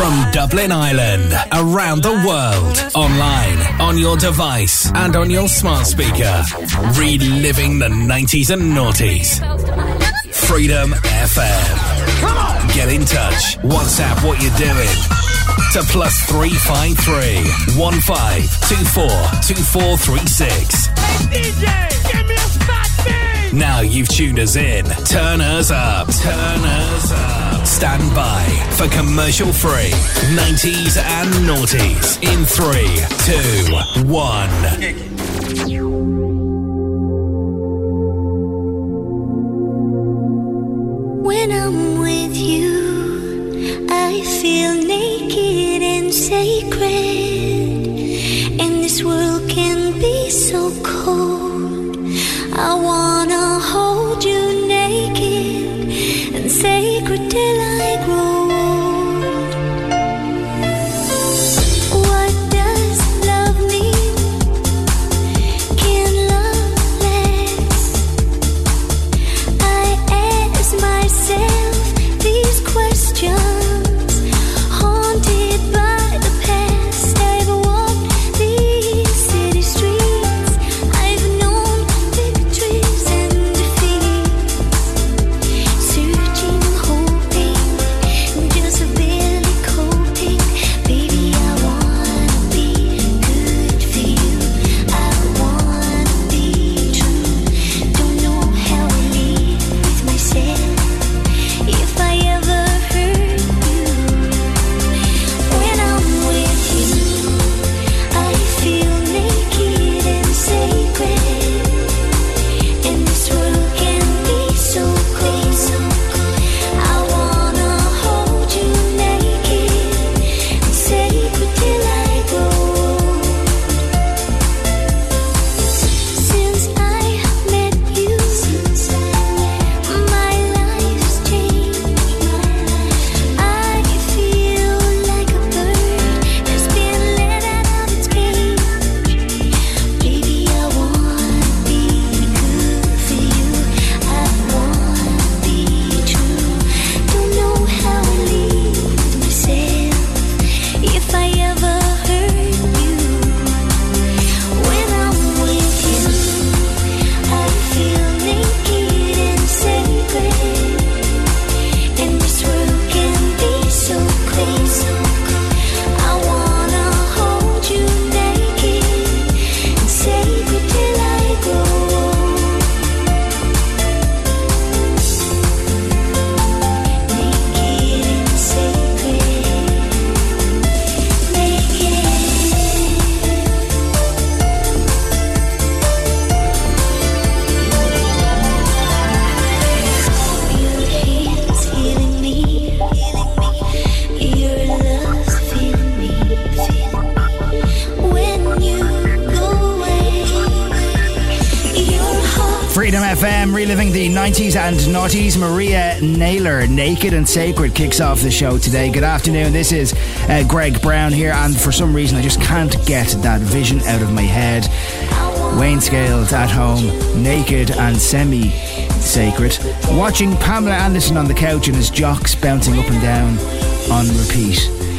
From Dublin Ireland, around the world, online, on your device, and on your smart speaker. Reliving the 90s and noughties. Freedom FM. Come on! Get in touch. WhatsApp what you're doing. To plus 353 1524 2436. DJ, give me a beat! Now you've tuned us in. Turn us up. Turn us up. Stand by for commercial free 90s and noughties in three, two, one. When I'm with you, I feel naked and sacred. And this world can be so cold. I wanna hold you naked and sacred till I 90s and noughties. Maria Nayler, Naked and Sacred, kicks off the show today. Good afternoon. This is uh, Greg Brown here, and for some reason, I just can't get that vision out of my head. Wayne Scales at home, naked and semi sacred, watching Pamela Anderson on the couch and his jocks bouncing up and down on repeat.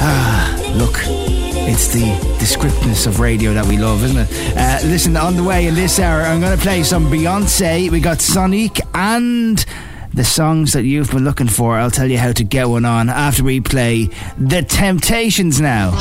Ah, look, it's the descriptness of radio that we love, isn't it? Uh, listen, on the way in this hour, I'm going to play some Beyonce. We got Sonique and the songs that you've been looking for. I'll tell you how to get one on after we play The Temptations now.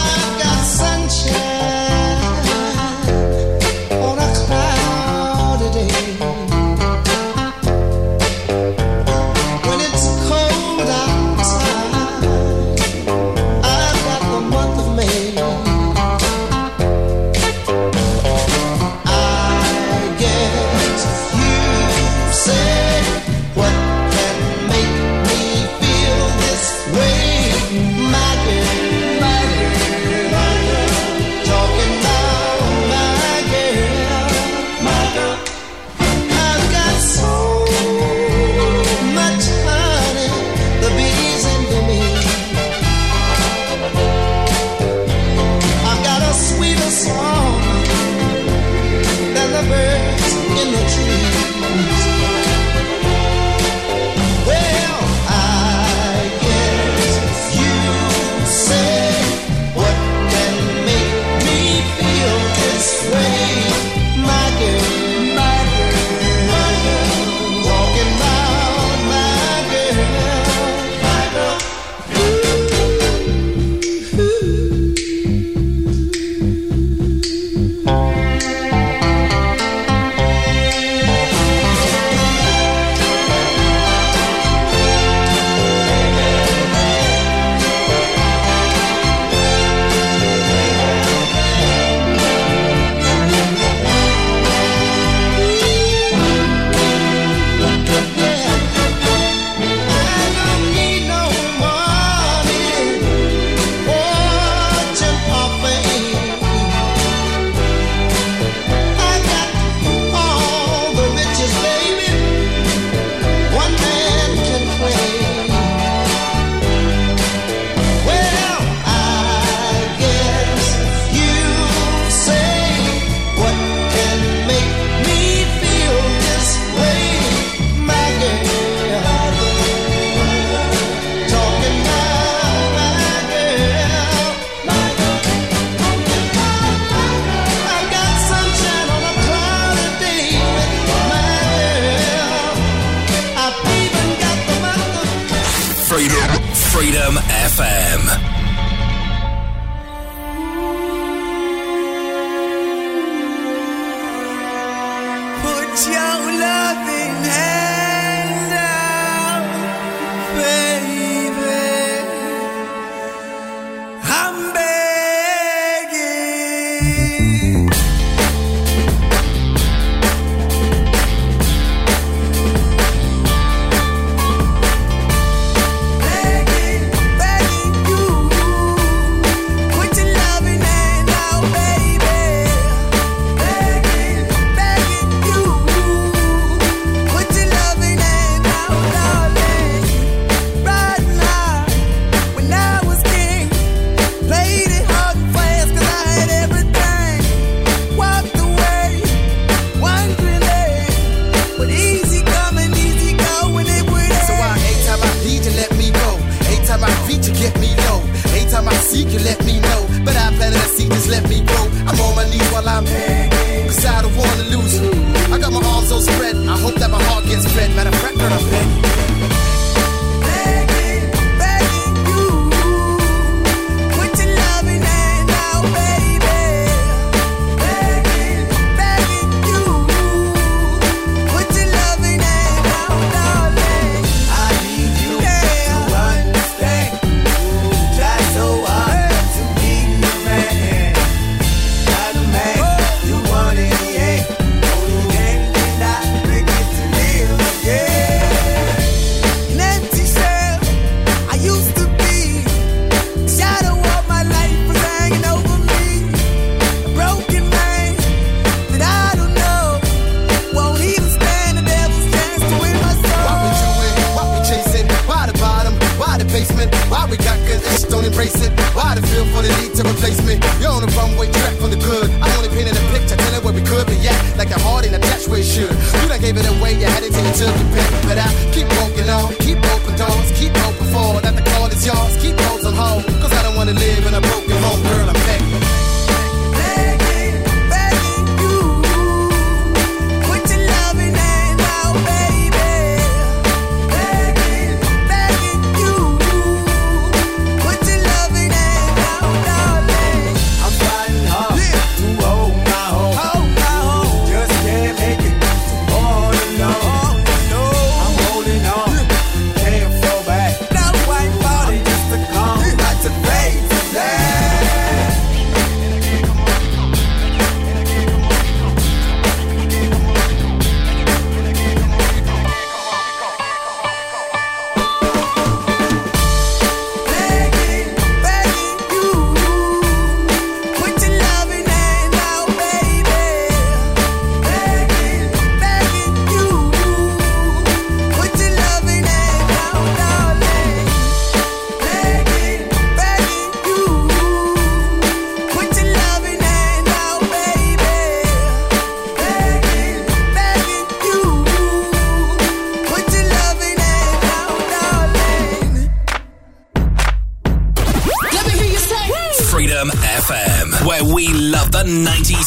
seek you, let me know. But I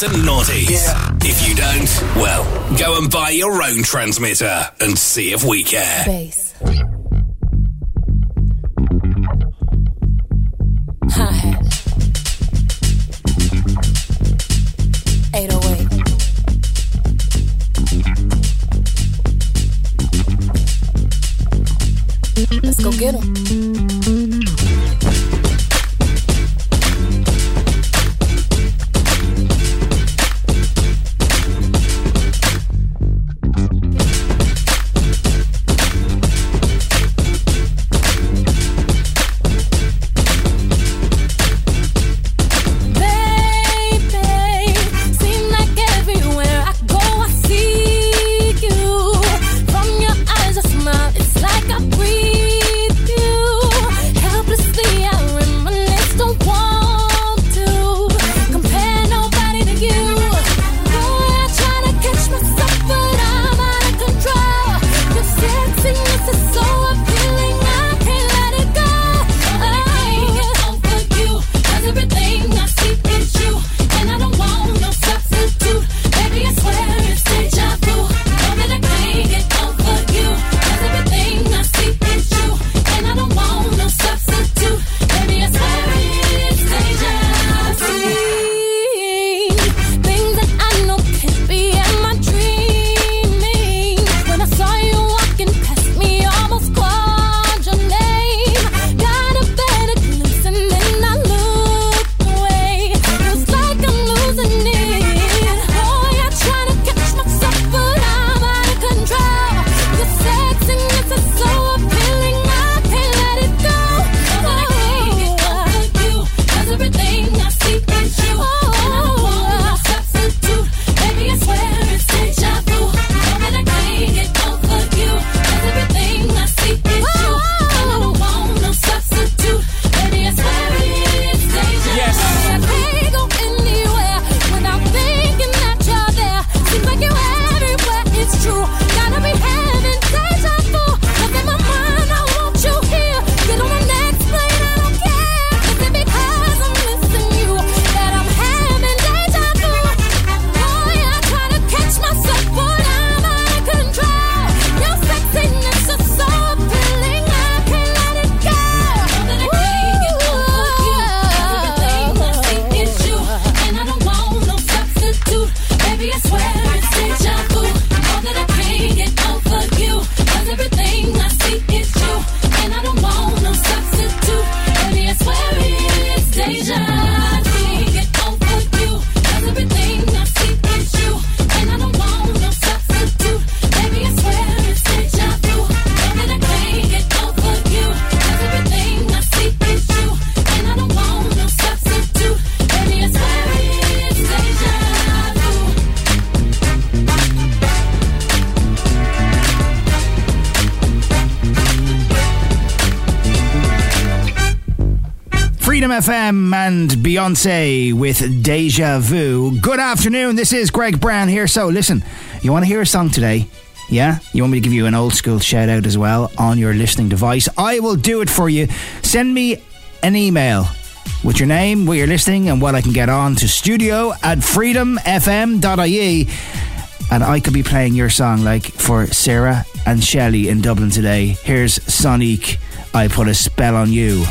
nice and naughty. Yeah. If you don't, well, go and buy your own transmitter and see if we care. Base. FM and Beyonce with Deja Vu. Good afternoon, this is Greg Brown here. So, listen, you want to hear a song today? Yeah? You want me to give you an old school shout out as well on your listening device? I will do it for you. Send me an email with your name, what you're listening, and what I can get on to studio at freedomfm.ie. And I could be playing your song like for Sarah and Shelley in Dublin today. Here's Sonique I put a spell on you.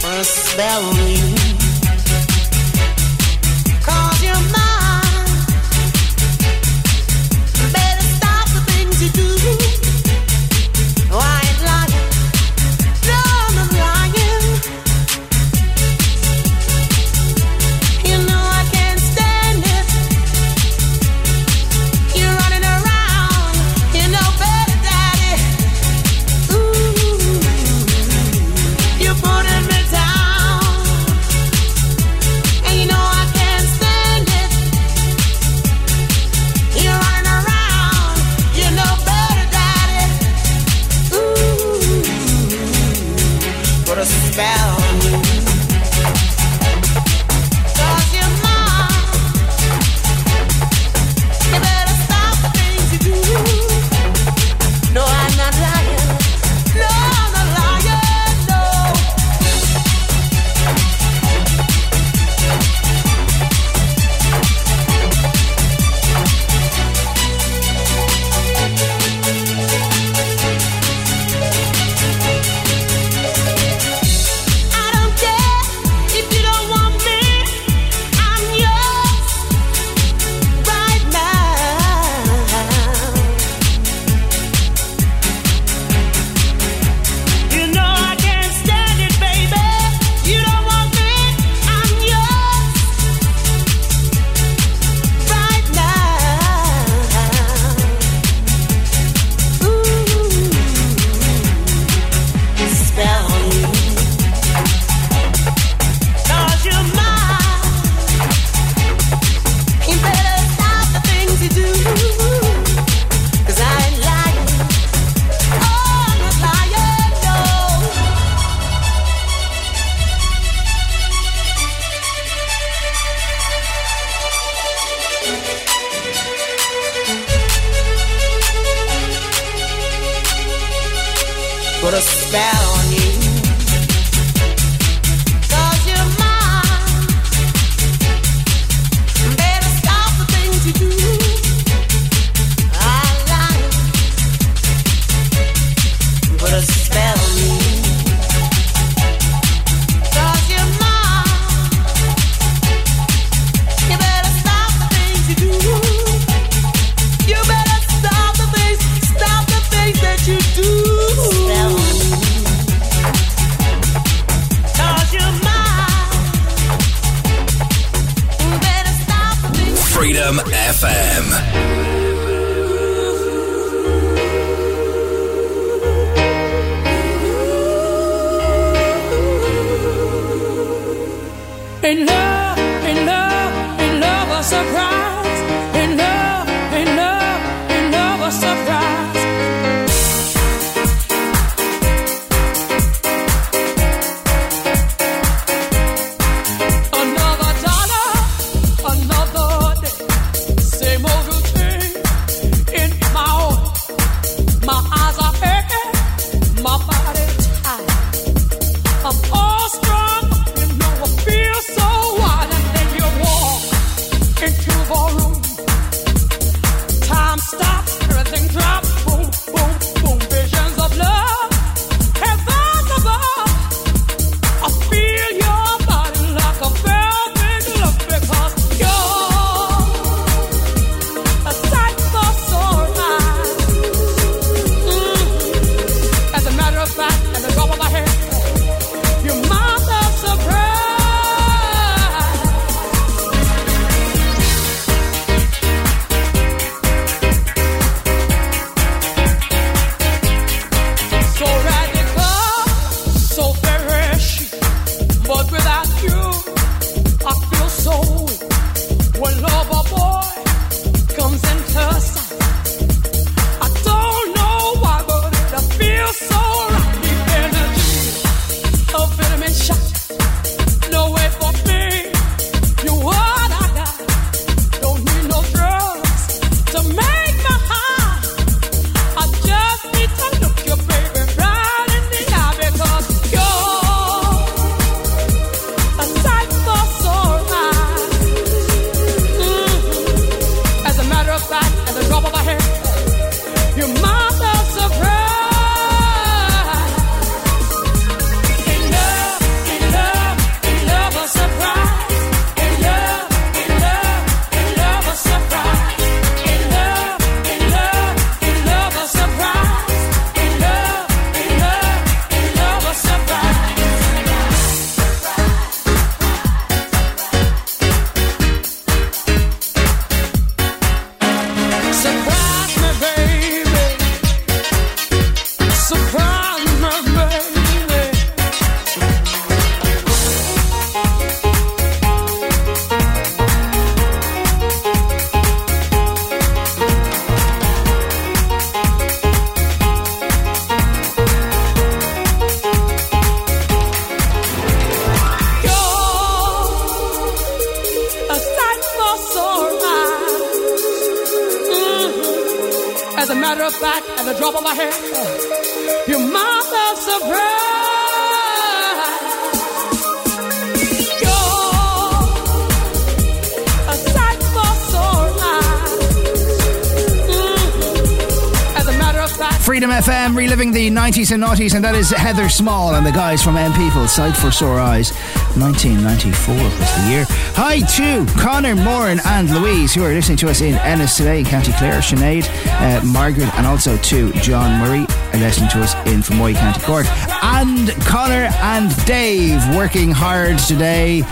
80s and noughties, and that is Heather Small and the guys from M People, Sight for Sore Eyes. 1994 was the year. Hi to Connor, Moran, and Louise, who are listening to us in Ennis today, County Clare, Sinead, uh, Margaret, and also to John Murray, are listening to us in Fermoy, County Cork. And Connor and Dave working hard today.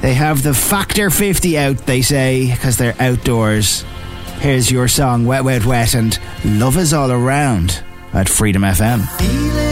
They have the Factor 50 out, they say, because they're outdoors. Here's your song, Wet, Wet, Wet, and Love Is All Around at Freedom FM.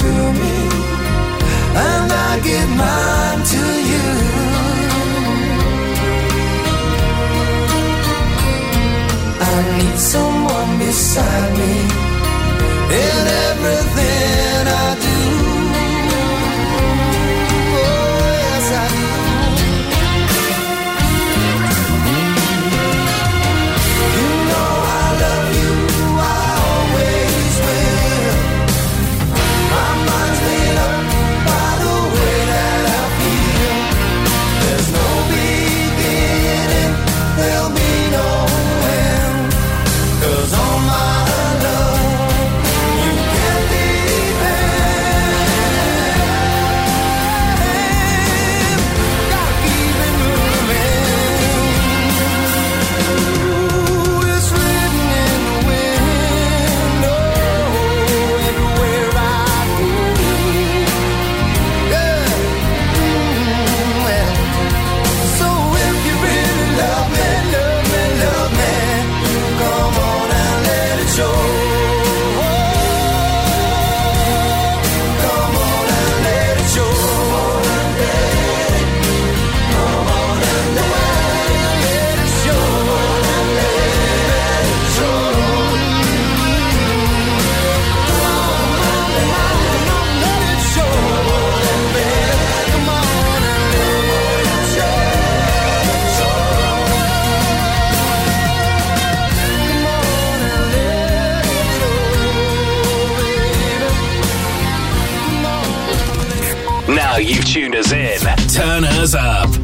to me, and I give mine to you. I need someone beside me in everything. tuners in. Turn us up.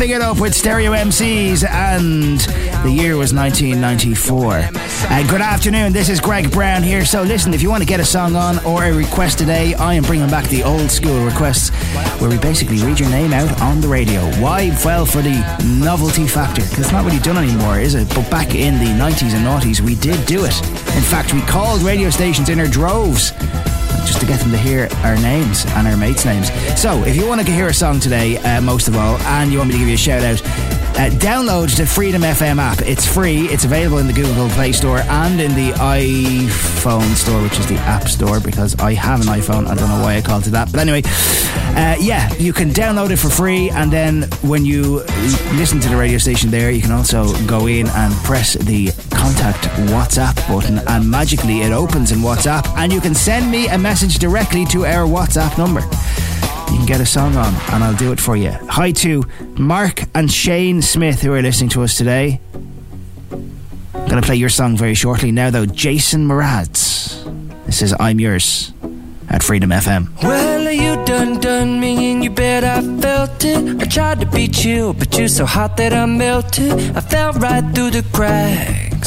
Are stepping it up with Stereo MCs, and the year was 1994. Uh, good afternoon, this is Greg Brown here. So, listen, if you want to get a song on or a request today, I am bringing back the old school requests where we basically read your name out on the radio. Why? Well, for the novelty factor, because it's not really done anymore, is it? But back in the 90s and noughties, we did do it. In fact, we called radio stations in our droves just to get them to hear our names and our mates' names. So, if you want to hear a song today, uh, most of all, and you want me to give you a shout out, uh, download the Freedom FM app. It's free. It's available in the Google Play Store and in the iPhone Store, which is the App Store, because I have an iPhone. I don't know why I called it that. But anyway, uh, yeah, you can download it for free. And then when you listen to the radio station there, you can also go in and press the contact WhatsApp button, and magically it opens in WhatsApp. And you can send me a message directly to our WhatsApp number you can get a song on and I'll do it for you. Hi to Mark and Shane Smith who are listening to us today. I'm going to play your song very shortly now, though. Jason Mraz. This is I'm Yours at Freedom FM. Well, you done done me and you bet I felt it. I tried to beat you, but you're so hot that I melted. I fell right through the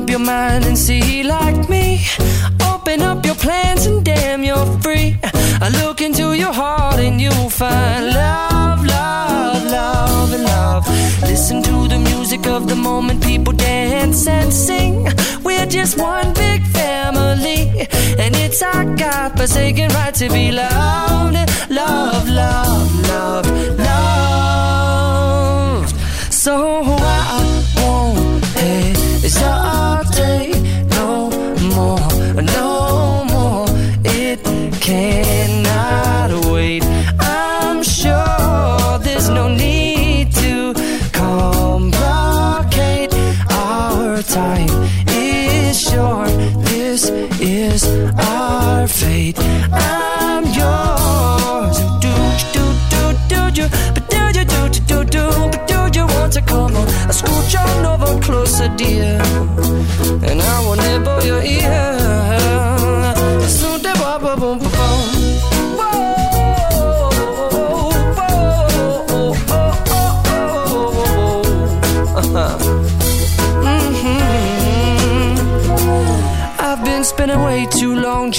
Up your mind and see like me. Open up your plans and damn, you're free. I look into your heart and you'll find love, love, love, love. Listen to the music of the moment, people dance and sing. We're just one big family, and it's our God forsaken right to be loved, love, love, love, loved. Scooch on over closer, dear, and I will nibble your ear.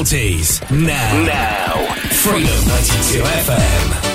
90s, now. Now. Freedom 92 FM.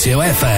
seu UFA.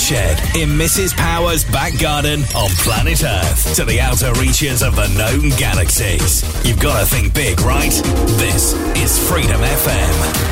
shed in Mrs. Power's back garden on planet Earth to the outer reaches of the known galaxies. You've got to think big, right? This is Freedom FM.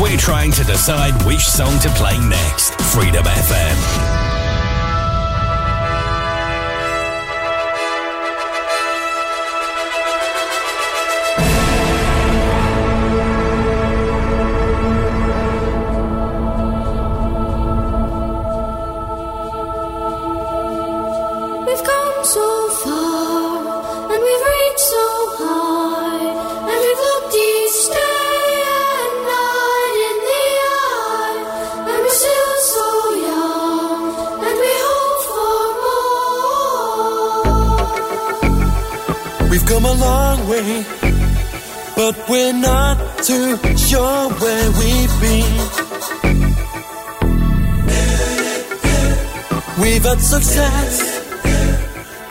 We're trying to decide which song to play next. Freedom FM. success.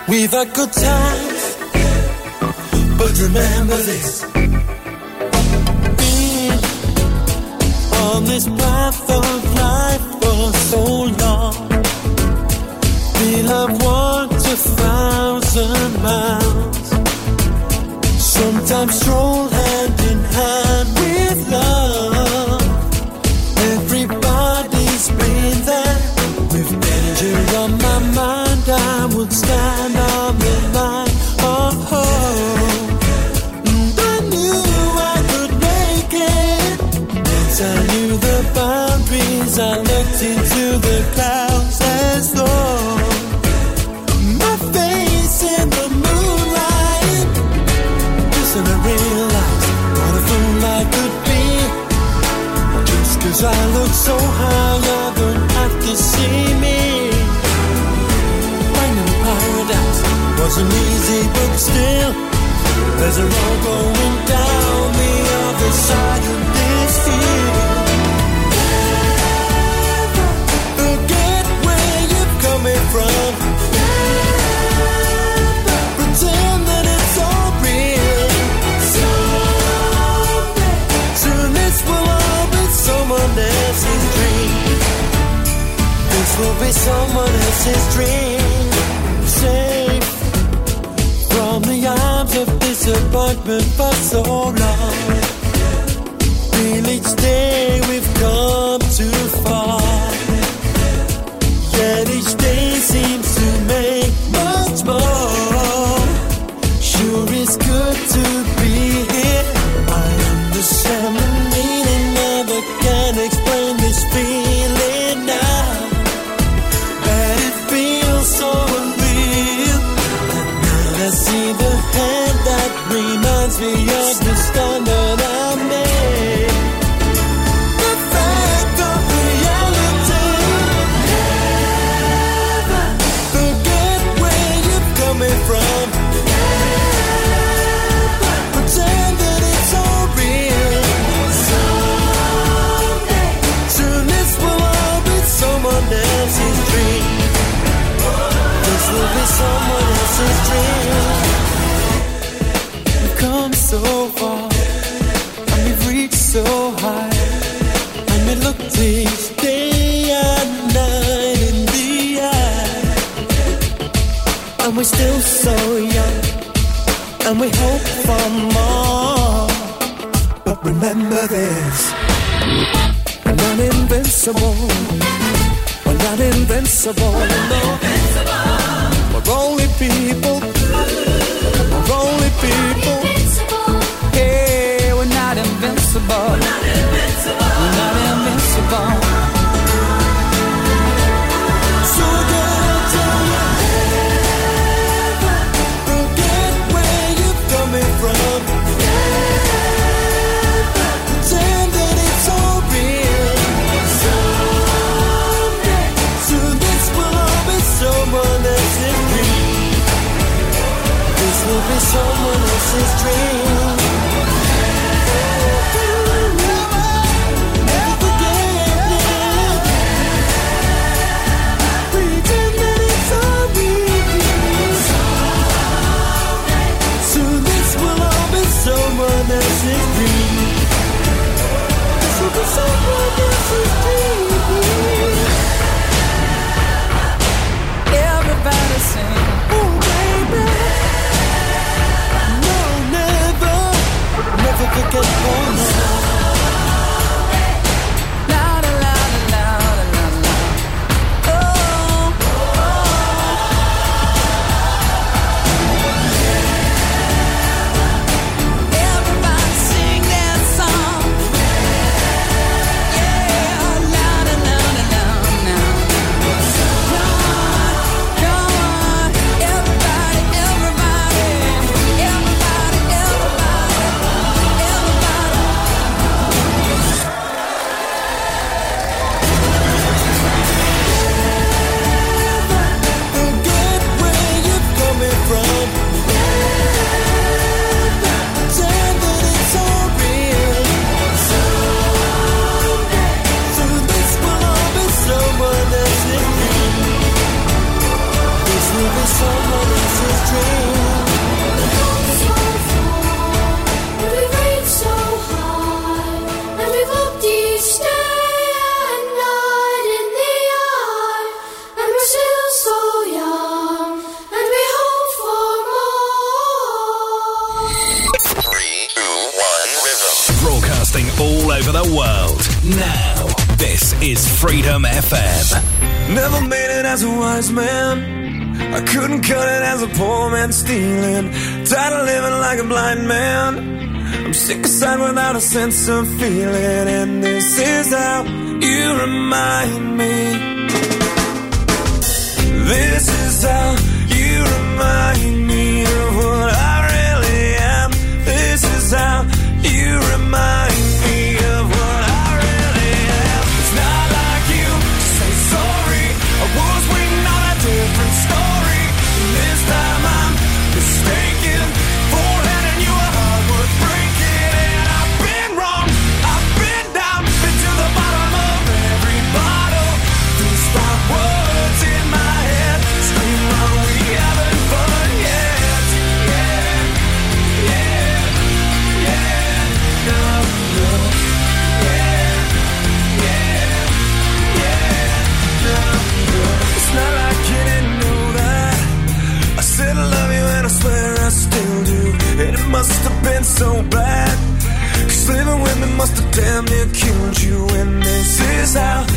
We've had good times, but remember this. Being on this path of life for so long, we have walked a thousand miles. Sometimes strolled wasn't easy, but still, there's a road going down the other side of this field. Never forget where you're coming from. Never pretend that it's all real. Soon this will all be someone else's dream. This will be someone else's dream. the arms of disappointment for so long. Till each day we've gone. and we hope for more. But remember this we're not invincible. We're not invincible. We're, not invincible. we're only people. dream. que que é bom. FM. Never made it as a wise man. I couldn't cut it as a poor man stealing. Tired of living like a blind man. I'm sick aside without a sense of feeling. And this is how you remind me. This is how you remind me. must have damn near killed you, and this is how.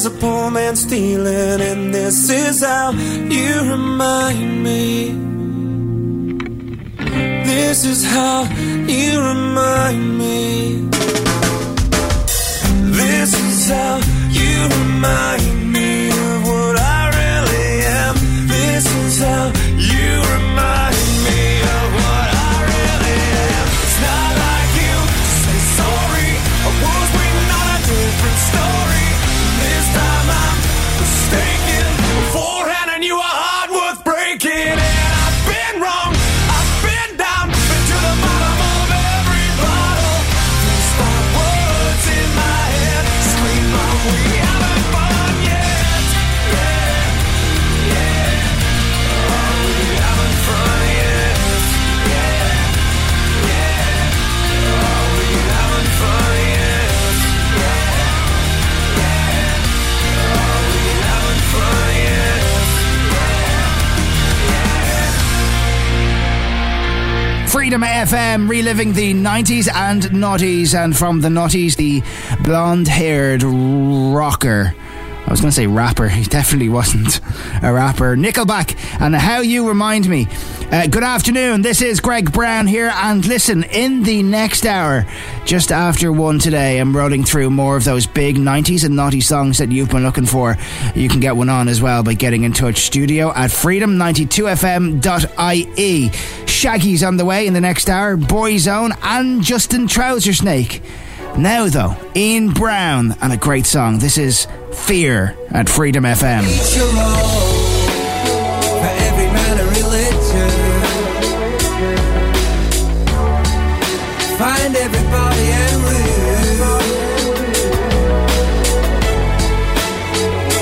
As a poor man stealing, and this is how you remind me. This is how you remind me. Freedom FM, reliving the 90s and noughties, and from the noughties, the blonde haired rocker. I was going to say rapper, he definitely wasn't a rapper. Nickelback, and how you remind me. Uh, good afternoon, this is Greg Brown here, and listen, in the next hour, just after one today, I'm rolling through more of those big 90s and naughty songs that you've been looking for. You can get one on as well by getting in touch. Studio at freedom92fm.ie. Shaggy's on the way in the next hour, Boyzone, and Justin Trouser Snake. Now, though, Ian Brown and a great song. This is Fear at Freedom FM.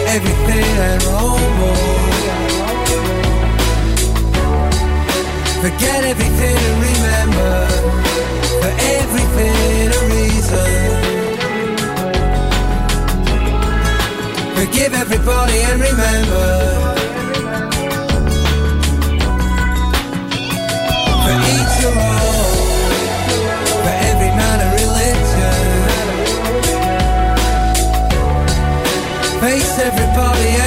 Everything Forget everything and remember. For everything a reason. Forgive everybody and remember. For each your own, for every man a religion. Face everybody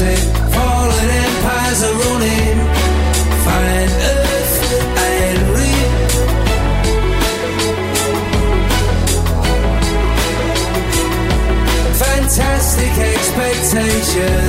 reality. Fallen empires are running. Find earth and reap. Fantastic expectations,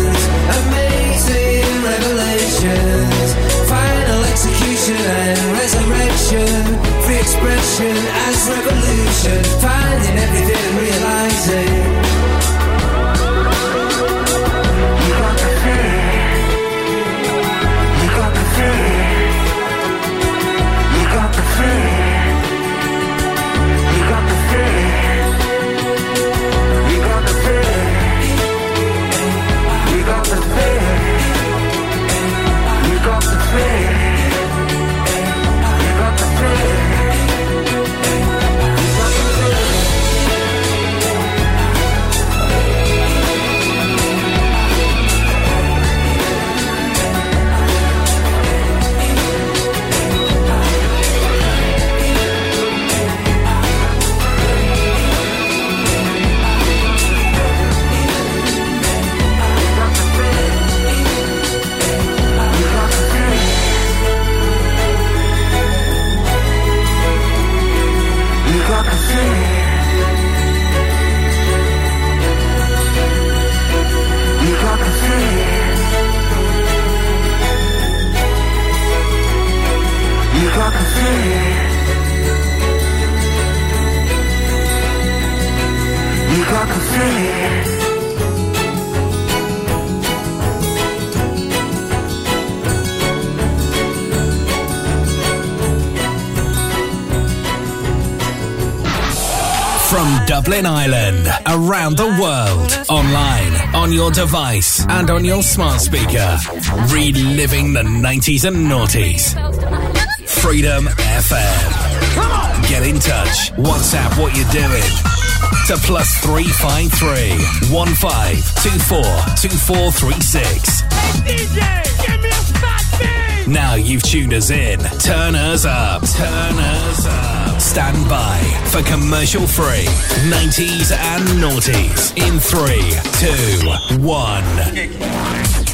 Dublin Island, around the world, online, on your device, and on your smart speaker. Reliving the 90s and noughties. Freedom FM. Get in touch. WhatsApp what you're doing. To plus 353 1524 2436. DJ, give me a fat! Now you've tuned us in. Turn us up. Turn us up. Stand by for commercial free 90s and noughties in 3, 2, 1.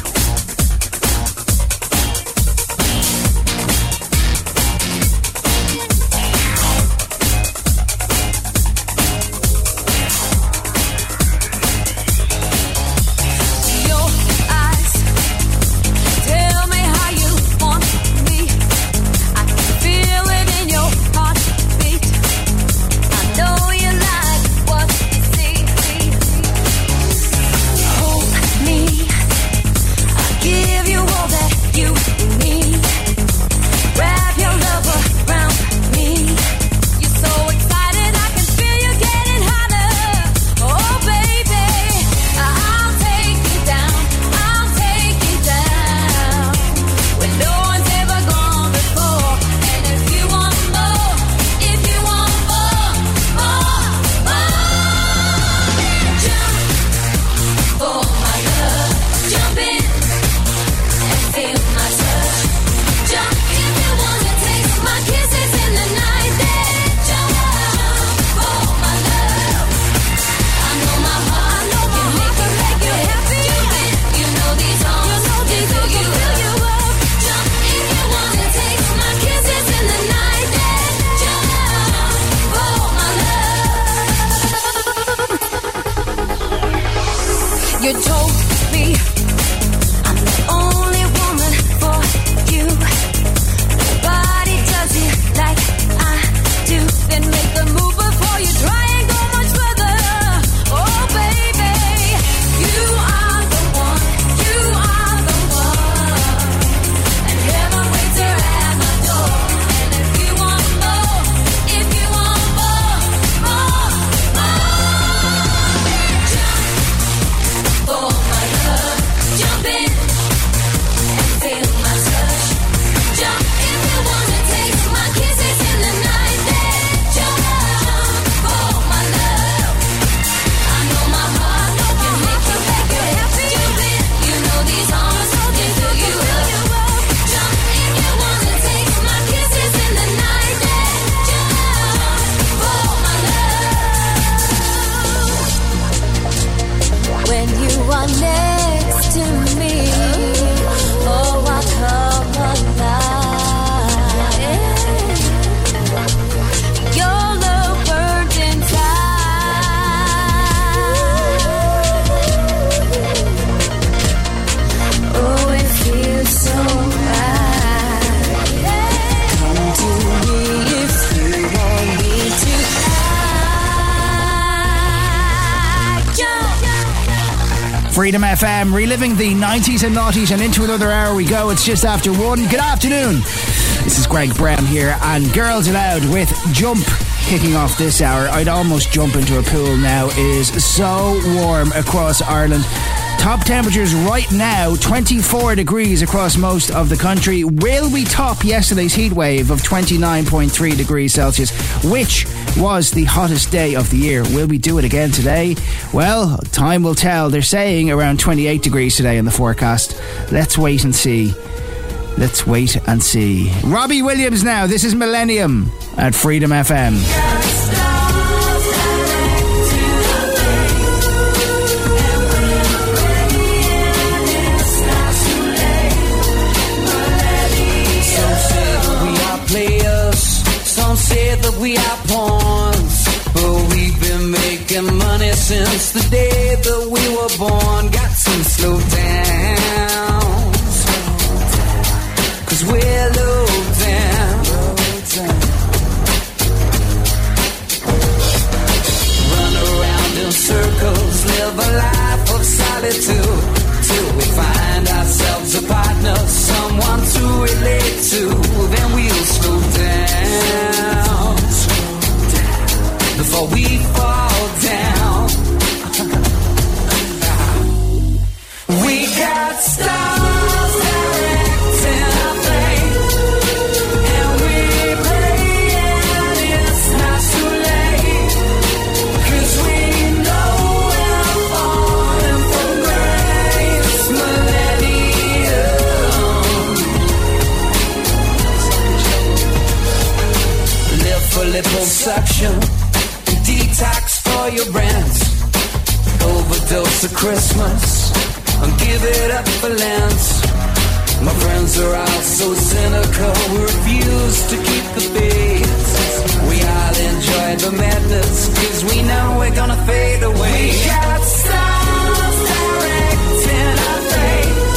90s and noughties, and into another hour we go. It's just after one. Good afternoon. This is Greg Brown here, and Girls Aloud with Jump kicking off this hour. I'd almost jump into a pool now. It is so warm across Ireland. Top temperatures right now 24 degrees across most of the country. Will we top yesterday's heat wave of 29.3 degrees Celsius, which was the hottest day of the year? Will we do it again today? Well, time will tell. They're saying around 28 degrees today in the forecast. Let's wait and see. Let's wait and see. Robbie Williams now. This is Millennium at Freedom FM. That we are pawns. But we've been making money since the day that we were born. Got some slow down. Cause we're low down. Run around in circles, live a life of solitude. Till we find ourselves a partner, someone to relate to. To Christmas and give it up for Lent. My friends are all so cynical, we refuse to keep the faith. We all enjoy the madness, cause we know we're gonna fade away. We got stars directing our fate,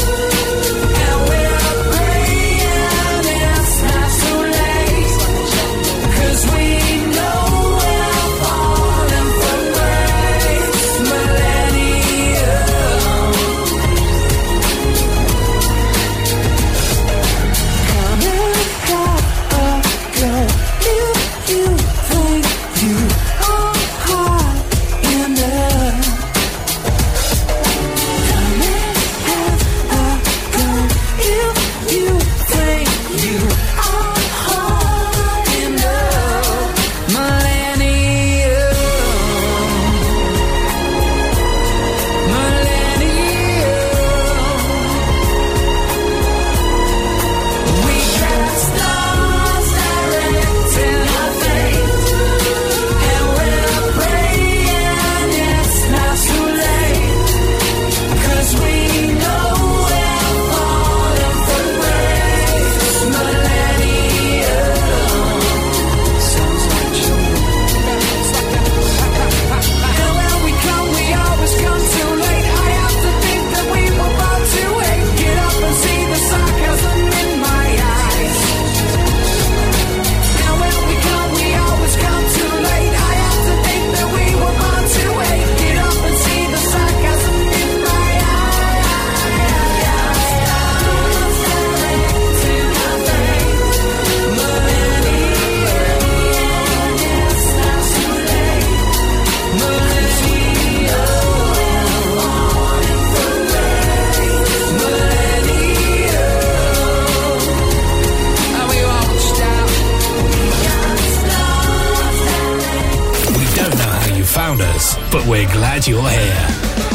but we're glad you're here.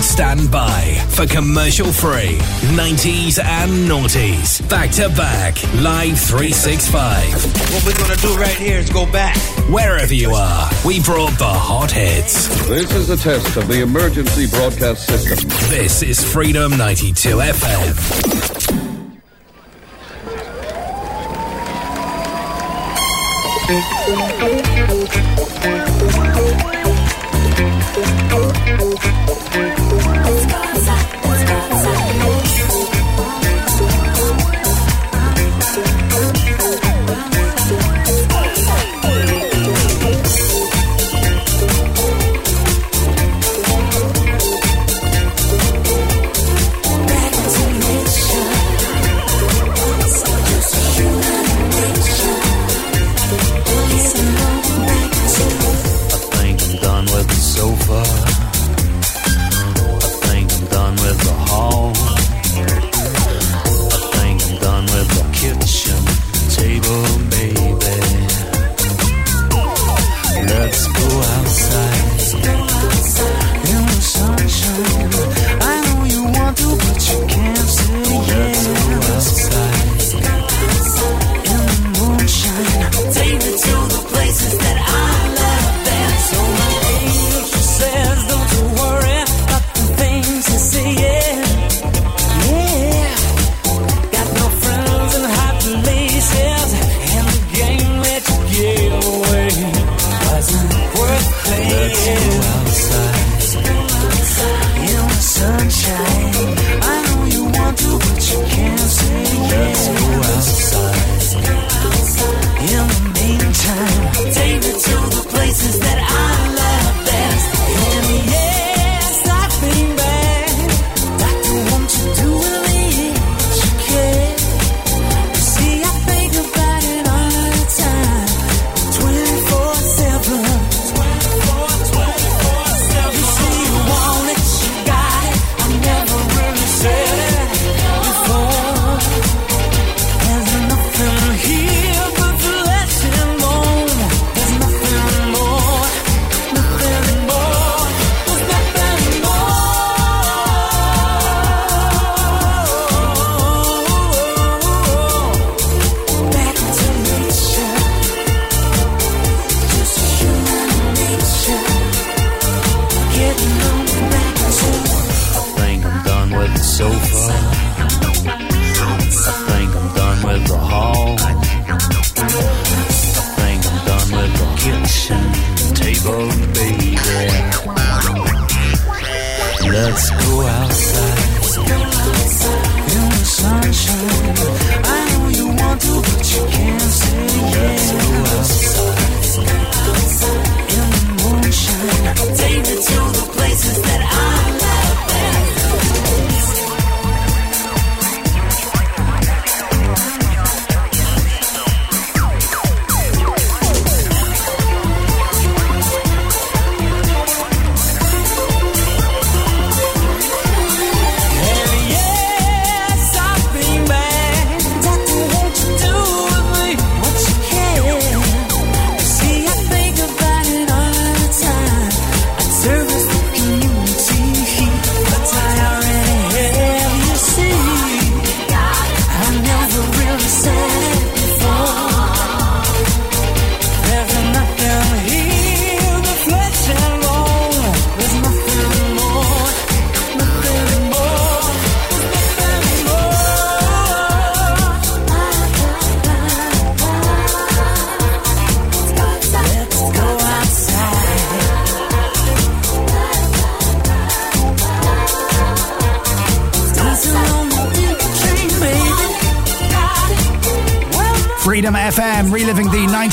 Stand by for commercial free 90s and noughties. Back to back, live 365. What we're gonna do right here is go back. Wherever you are, we brought the hot hits. This is a test of the emergency broadcast system. This is Freedom 92 FM. I think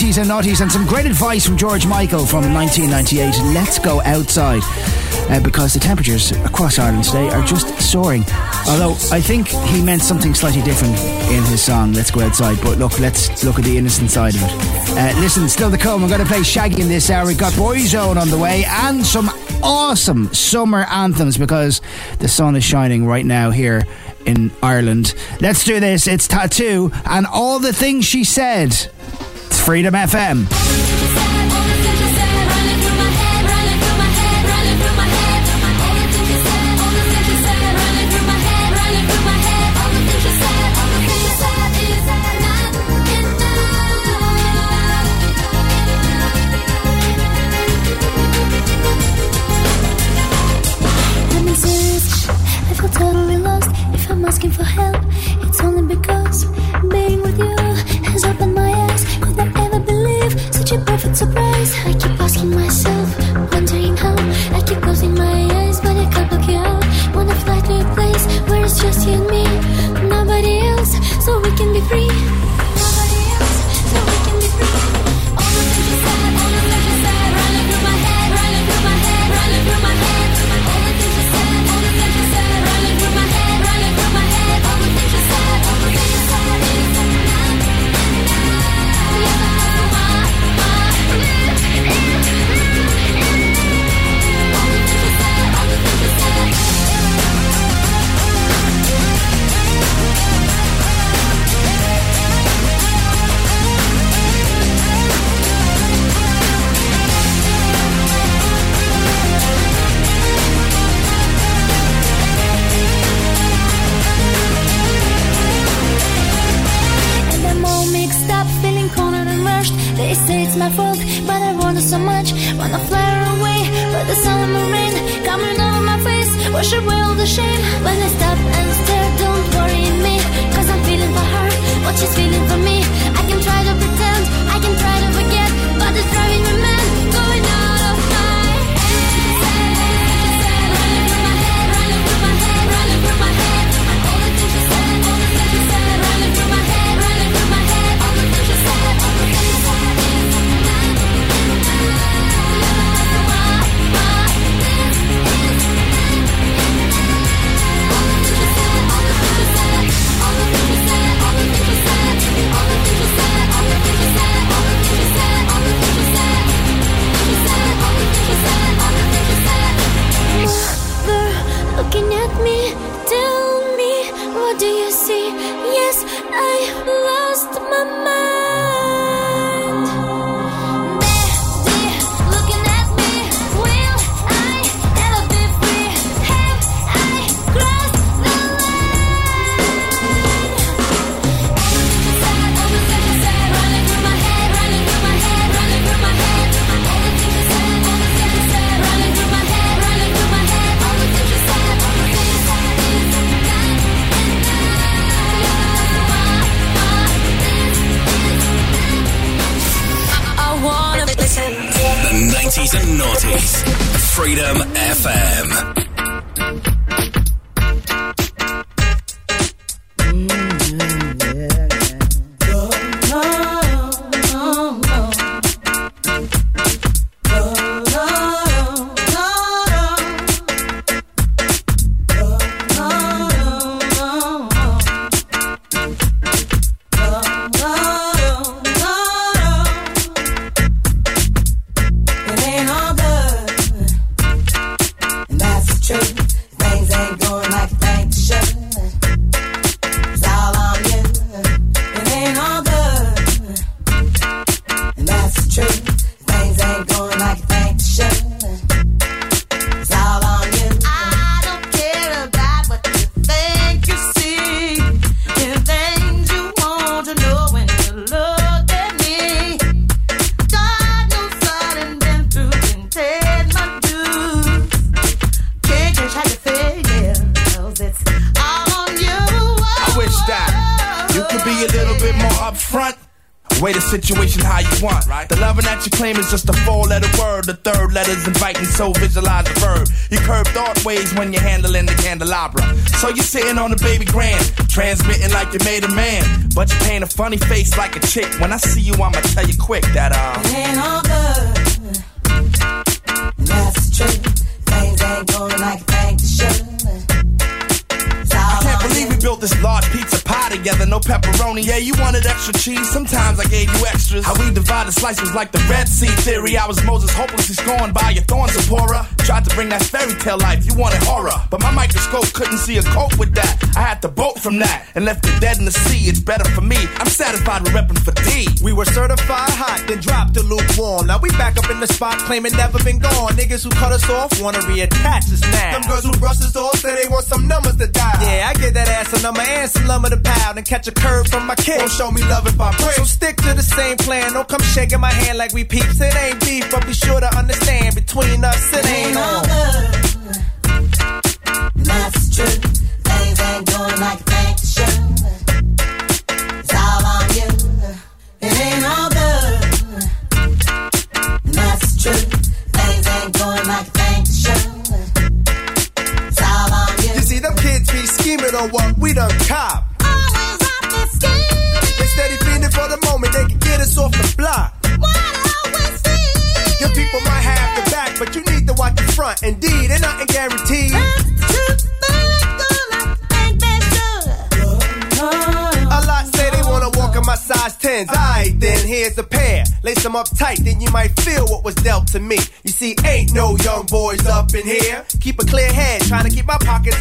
Naughties and noughties, and some great advice from George Michael from 1998. Let's go outside. Uh, because the temperatures across Ireland today are just soaring. Although I think he meant something slightly different in his song "Let's Go Outside." But look, let's look at the innocent side of it. Uh, listen, still to come. We're going to play Shaggy in this hour. We've got Boyzone on the way and some awesome summer anthems because the sun is shining right now here in Ireland. Let's do this. It's t.A.T.u. and all the things she said. Freedom FM. do you see? Yes, I lost my mind. Like you made a man. But you paint a funny face like a chick. When I see you, I'ma tell you quick that, uh. It ain't all good. And that's the truth. Things ain't going like they should. I can't believe we built this large pizza pie together, no pepperoni. Yeah, you wanted extra cheese. Sometimes I gave you extras. How we divided slices like the Red Sea theory. I was Moses, hopelessly scorned by your thorns, Zipporah. Tried to bring that fairy tale life. You wanted horror, but my microscope couldn't see a cope with that. I had to bolt from that and left it dead in the sea. It's better for me. I'm satisfied with repping for D. We were certified hot, then dropped the lukewarm. Now we back up in the spot, claiming never been gone. Niggas who cut us off wanna reattach us now. Them girls who brush us off say they want some numbers to dial. Yeah, I get that ass a number and some lumber to pound and catch a curve from my kid. Won't show me love if I break. So stick to the same plan. Don't come shaking my hand like we peeps. It ain't beef, but be sure to understand between us it ain't all on.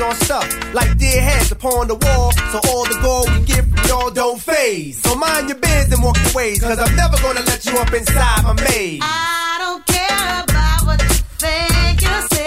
On stuff. Like dear heads upon the wall, so all the gold we get from y'all don't phase. So mind your biz and walk your ways, cause I'm never gonna let you up inside my maze. I don't care about what you think you say.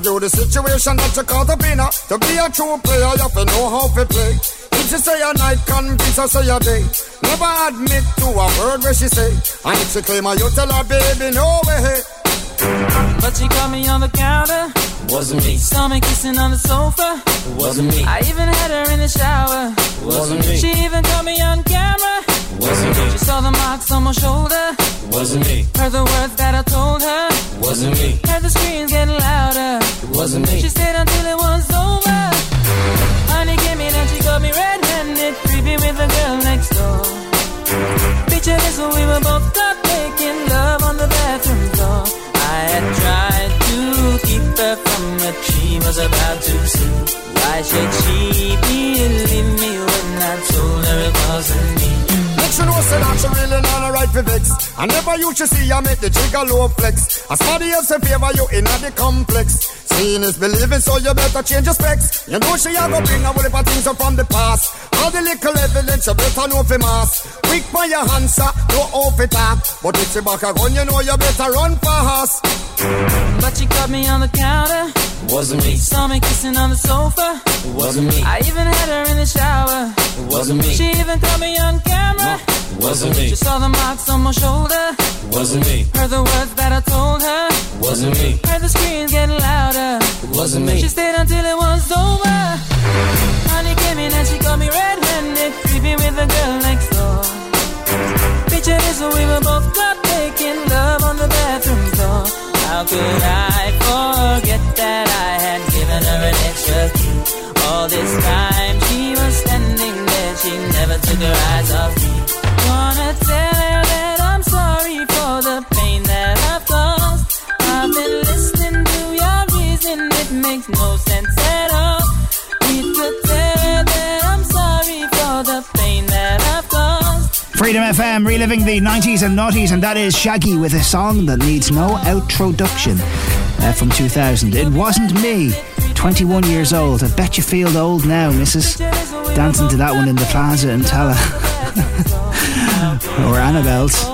Review the situation that you caught up in her. To be a true player, you have to know how to play. If she say a night, convince her say a day. Never admit to a word where she say. And if she claim her, you tell her, baby, no way. But she caught me on the counter. Wasn't me. Saw me kissing on the sofa. Wasn't me. I even had her in the shower. Wasn't me. She even caught me on camera. Wasn't me. She saw the marks on my shoulder. Wasn't me. Heard the words that I told her. Wasn't me. Heard the screams getting louder. Wasn't me. She stayed until it was over. Honey came in and she got me red-handed, creepy with the girl next door. Picture this when we were both caught making love on the bathroom floor. I had tried to keep her from what she was about to see. Why should she believe me when I told her it wasn't me? Sure know say that she really not a right for vex. I never used to see her make the trigger low flex. As somebody else in favor you in the complex. Seeing is believing, so you better change your specs. You know she a go bring a whole heap of things up from the past. All the little evidence you better know for mass. Quick by your answer, no off it up. But if she back a gun, you know you better run fast. But she caught me on the counter. Wasn't me. Saw me kissing on the sofa. It Wasn't me. I even had her in the shower. It Wasn't me. She even caught me on camera. it Wasn't me. She saw the marks on my shoulder. It Wasn't me. Heard the words that I told her. It Wasn't me. Heard the screams getting louder. It Wasn't me. She stayed until it was over. Honey came in and she got me red-handed, creepy with the girl next door. Picture this when we were both caught making love on the bathroom floor. How could I FM reliving the 90s and noughties, and that is Shaggy with a song that needs no introduction uh, from 2000. It wasn't me. 21 years old. I bet you feel old now, missus. Dancing to that one in the plaza in Tallaght. or Annabelle's.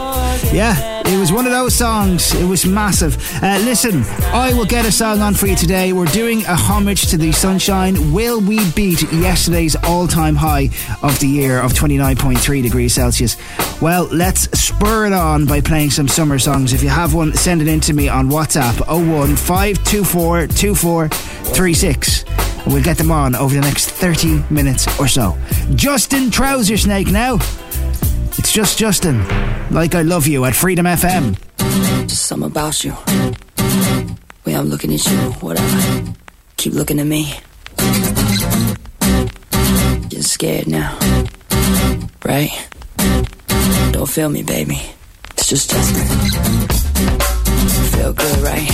Yeah, it was one of those songs. It was massive. Uh, listen, I will get a song on for you today. We're doing a homage to the sunshine. Will we beat yesterday's all time high of the year of 29.3 degrees Celsius? Well, let's spur it on by playing some summer songs. If you have one, send it in to me on WhatsApp 01 524 2436. We'll get them on over the next 30 minutes or so. Justin Trouser Snake now. It's just Justin. Like I love you at Freedom FM. Just something about you. Way I'm looking at you, whatever. Keep looking at me. Getting scared now. Right? Don't feel me, baby. It's just Justin. Feel good, right?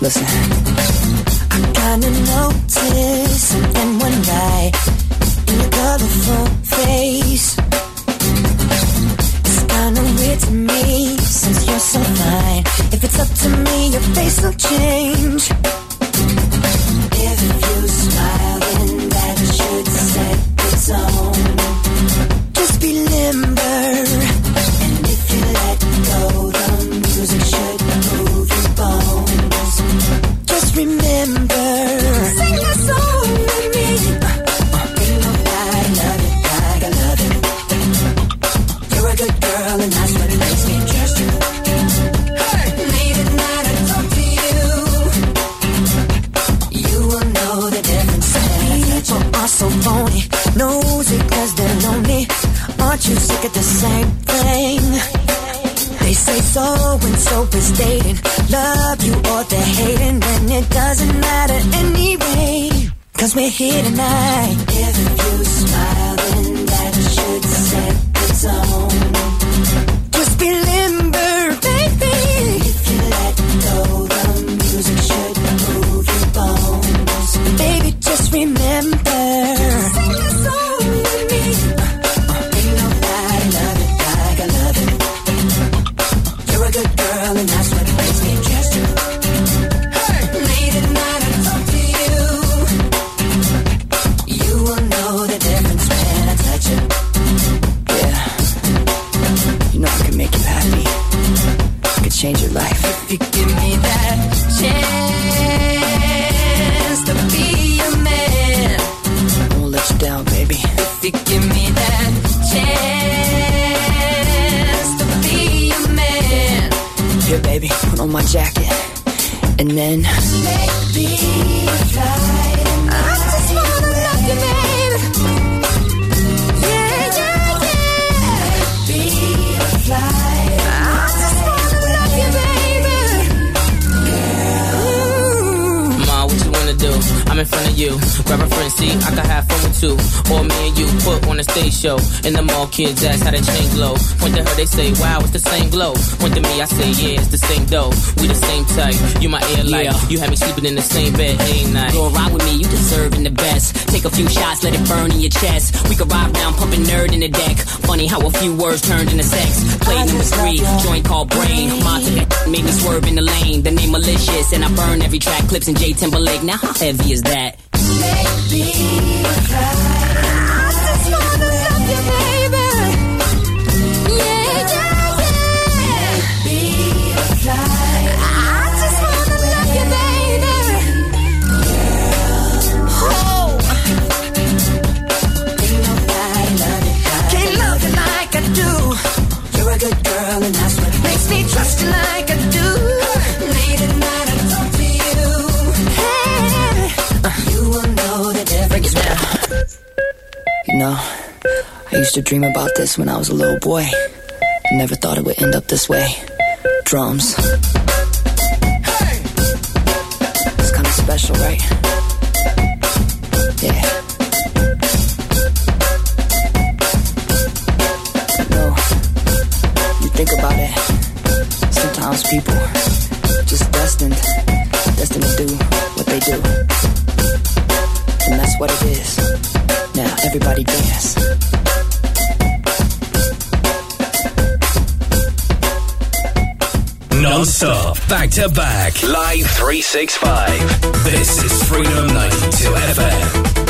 Listen. Kinda noticed something one night in your colorful face. It's kinda weird to me since you're so fine. If it's up to me, your face will change. If same thing? They say so and so is dating. Love you or they're hating, and it doesn't matter anyway. Cause we're here tonight. If you smile, then that should set put on my jacket. And then. make me fly. I just wanna love you, baby. In front of you. Grab a friend, see, I can have fun with two. Or me and you put on a stage show. And the mall kids ask how they chain glow. Point to her, they say, wow, it's the same glow. Point to me, I say, yeah, it's the same dough. We the same type. You my air light. Yeah. You had me sleeping in the same bed, ain't night. Go ride with me, you deserving the best. Take a few shots, let it burn in your chest. We could ride round, pumping N.E.R.D in the deck. Funny how a few words turned into sex. Play number three, joint called Brain. Ma took that, made me swerve in the lane. The name malicious, and I burn every track. Clipse in J Timberlake. Now how heavy is that? Make know, I used to dream about this when I was a little boy. Never thought it would end up this way. Drums. It's kind of special, right? Back to back, live 365. This is Freedom 92 FM.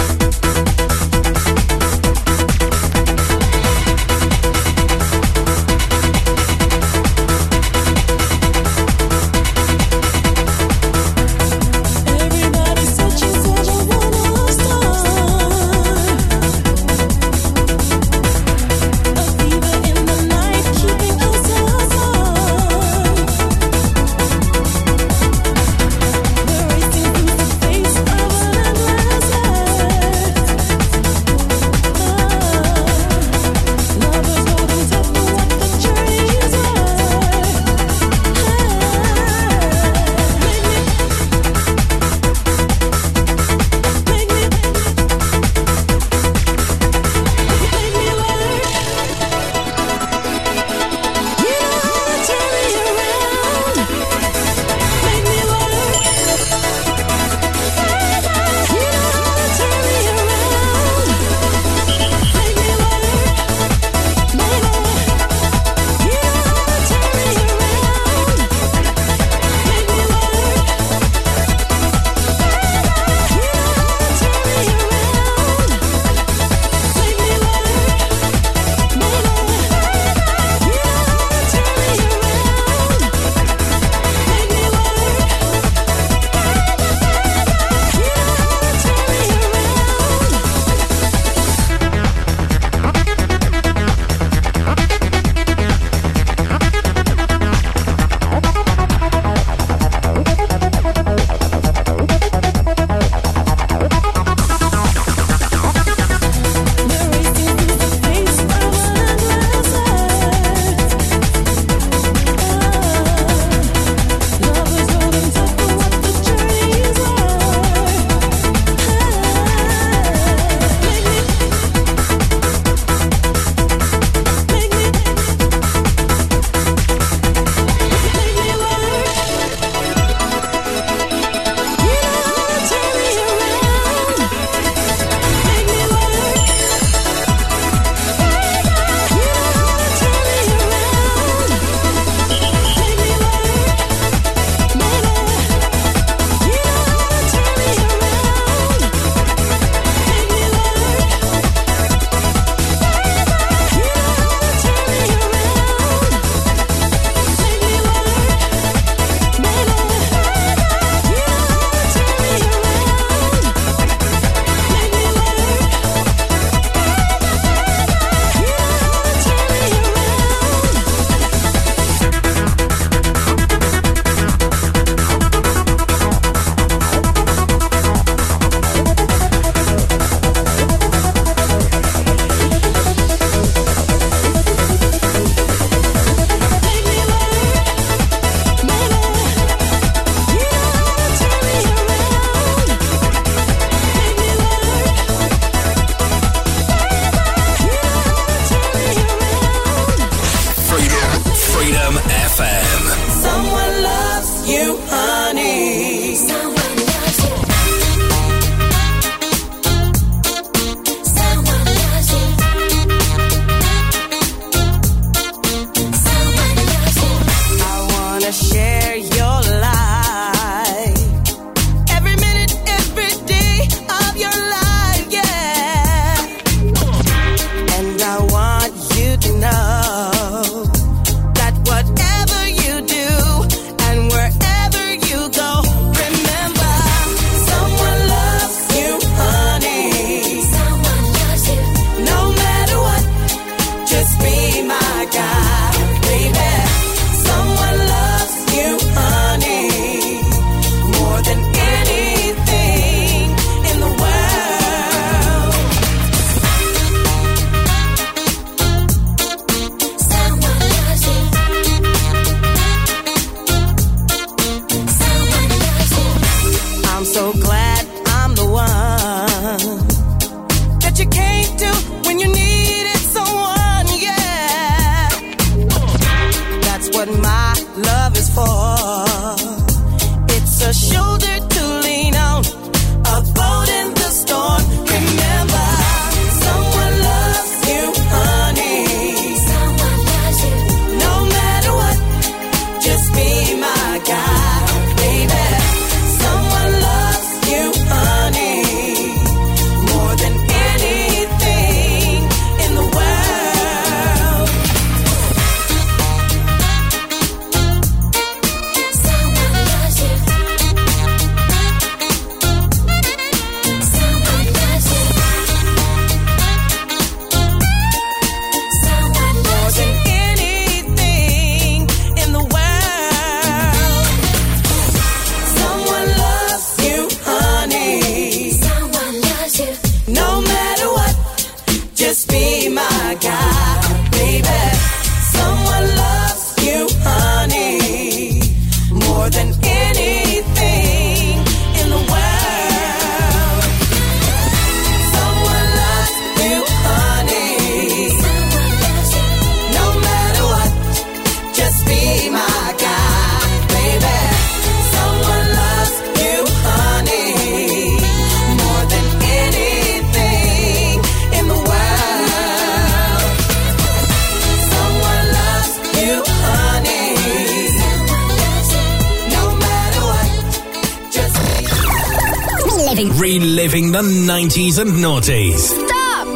80s and 90s. Stop!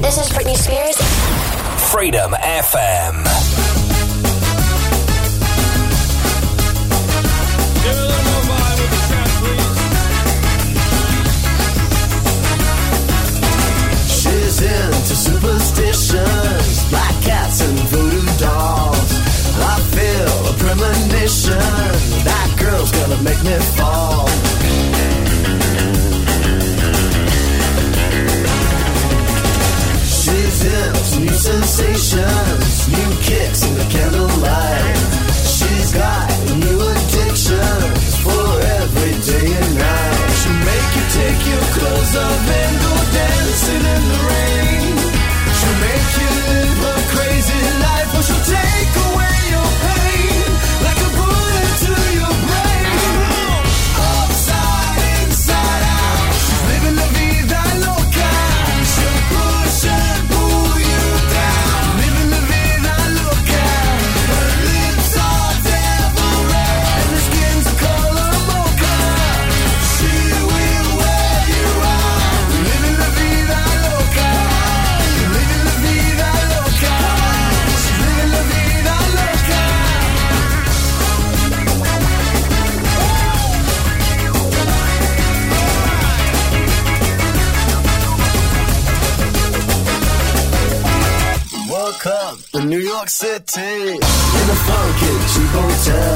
This is Britney Spears. Freedom FM. She's into superstitions, black cats and voodoo dolls. I feel a premonition that girl's gonna make me fall. dancing in the rain. 是否真？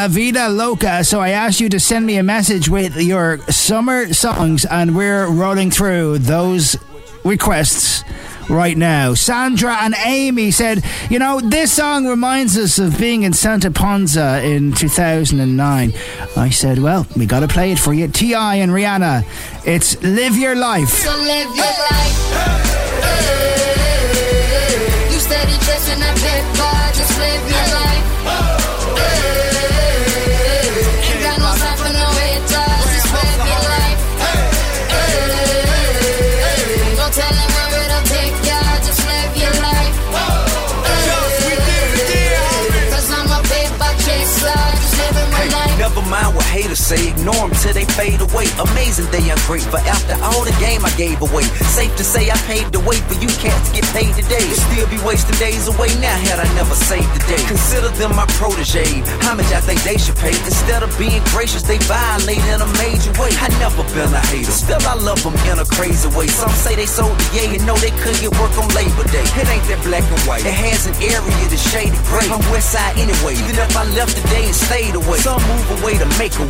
La Vida Loca. So I asked you to send me a message with your summer songs, and we're rolling through those requests right now. Sandra and Amy said, You know, this song reminds us of being in Santa Ponza in 2009. I said, Well, we gotta play it for you. T.I. and Rihanna. It's Live Your Life. So live your life. You steady that paper, just live your life. Haters say, ignore them till they fade away. Amazing they are great, but after all the game I gave away. Safe to say I paved the way for you cats to get paid today. Still be wasting days away now had I never saved the day. Consider them my protege. How much I think they should pay? Instead of being gracious, they violate in a major way. I never been a hater, still I love them in a crazy way. Some say they sold the yay and know they couldn't get work on Labor Day. It ain't that black and white. It has an area that's shaded gray. I'm West Side anyway. Even if I left today and stayed away, some move away to make a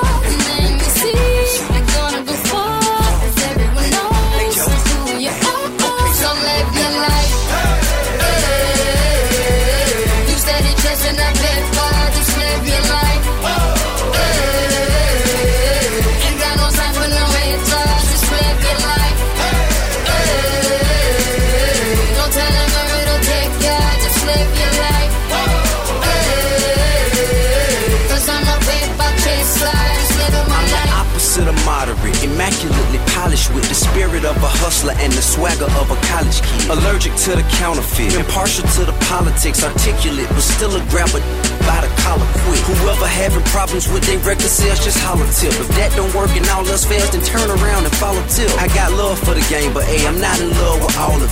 spirit of a hustler and the swagger of a college kid. Allergic to the counterfeit, impartial to the politics, articulate, but still a grabber by the collar quick. Whoever having problems with their record sales, just holler tip. If that don't work and all else fails, then turn around and follow tip. I got love for the game, but hey, I'm not in love with all of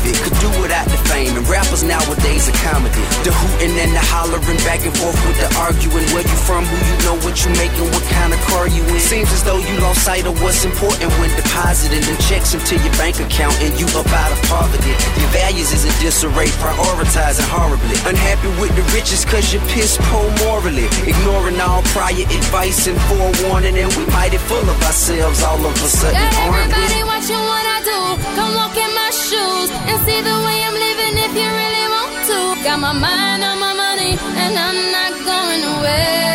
the back and forth with the arguing. Where you from, who you know, what you making, what kind of car you in. Seems as though you lost sight of what's important when depositing them checks into your bank account and you up out of poverty. Your values is in disarray, prioritizing horribly. Unhappy with the riches cause you're piss poor morally. Ignoring all prior advice and forewarning, and we mighty full of ourselves all of a sudden, Got aren't we? everybody watching what I do. Come walk in my shoes and see the way I'm living if you really want to. Got my mind on my and I'm not going away.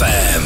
FM.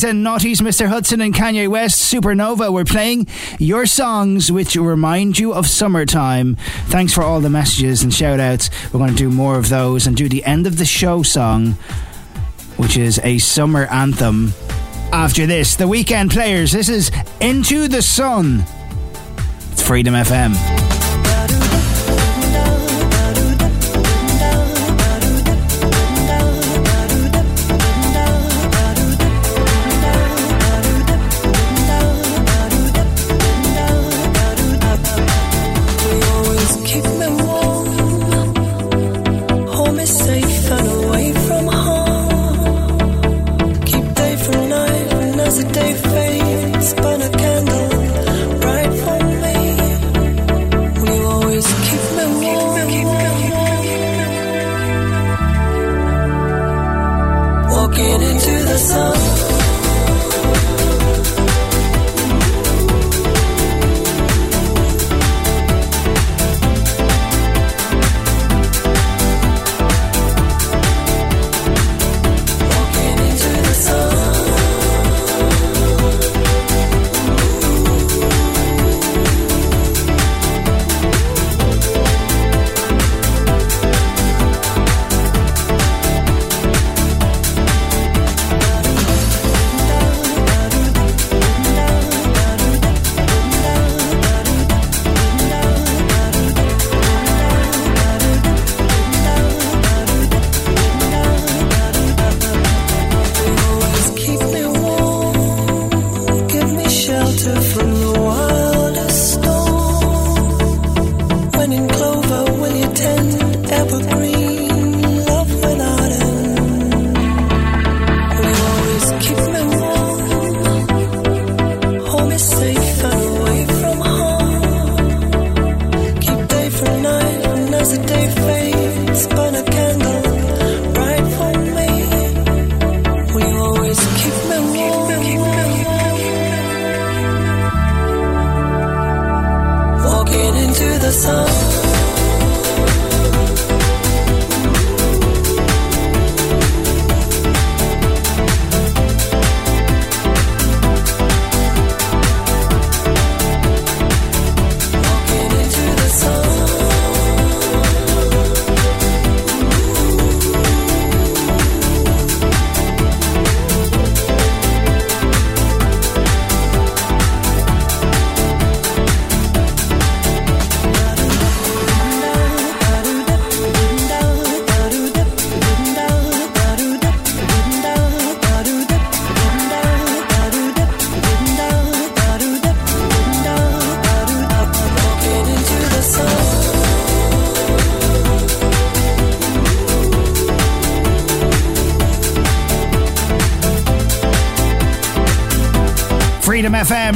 80s and noughties, Mr. Hudson and Kanye West, Supernova, we're playing your songs which remind you of summertime. Thanks for all the messages and shout outs. We're going to do more of those and do the end of the show song, which is a summer anthem. After this, the weekend players, this is Into the Sun. It's Freedom FM.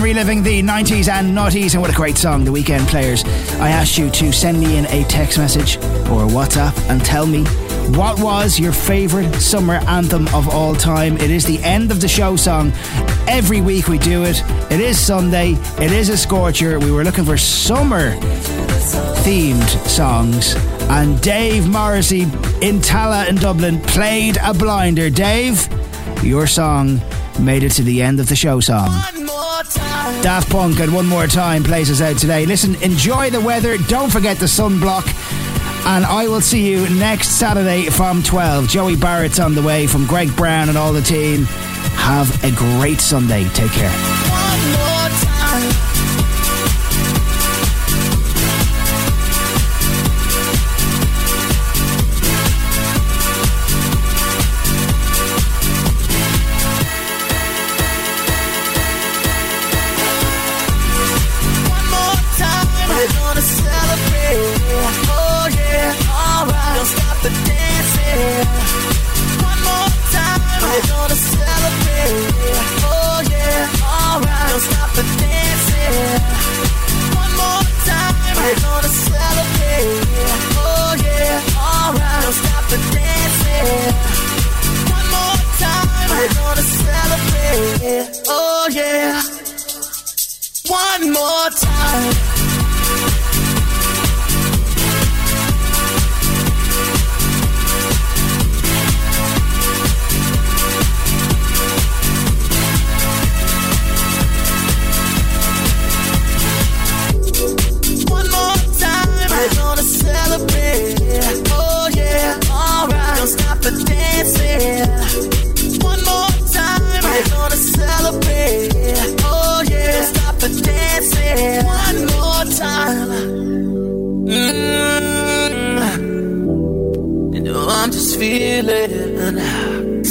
Reliving the 90s and noughties, and what a great song, The Weekend Players. I asked you to send me in a text message or WhatsApp and tell me what was your favourite summer anthem of all time. It is the end of the show song. Every week we do it. It is Sunday. It is a scorcher. We were looking for summer themed songs. And Dave Morrissey in Tallaght in Dublin played a blinder. Dave, your song made it to the end of the show song. Daft Punk and One More Time plays us out today. Listen, enjoy the weather. Don't forget the sunblock. And I will see you next Saturday from 12. Joey Barrett's on the way from Greg Brown and all the team. Have a great Sunday. Take care.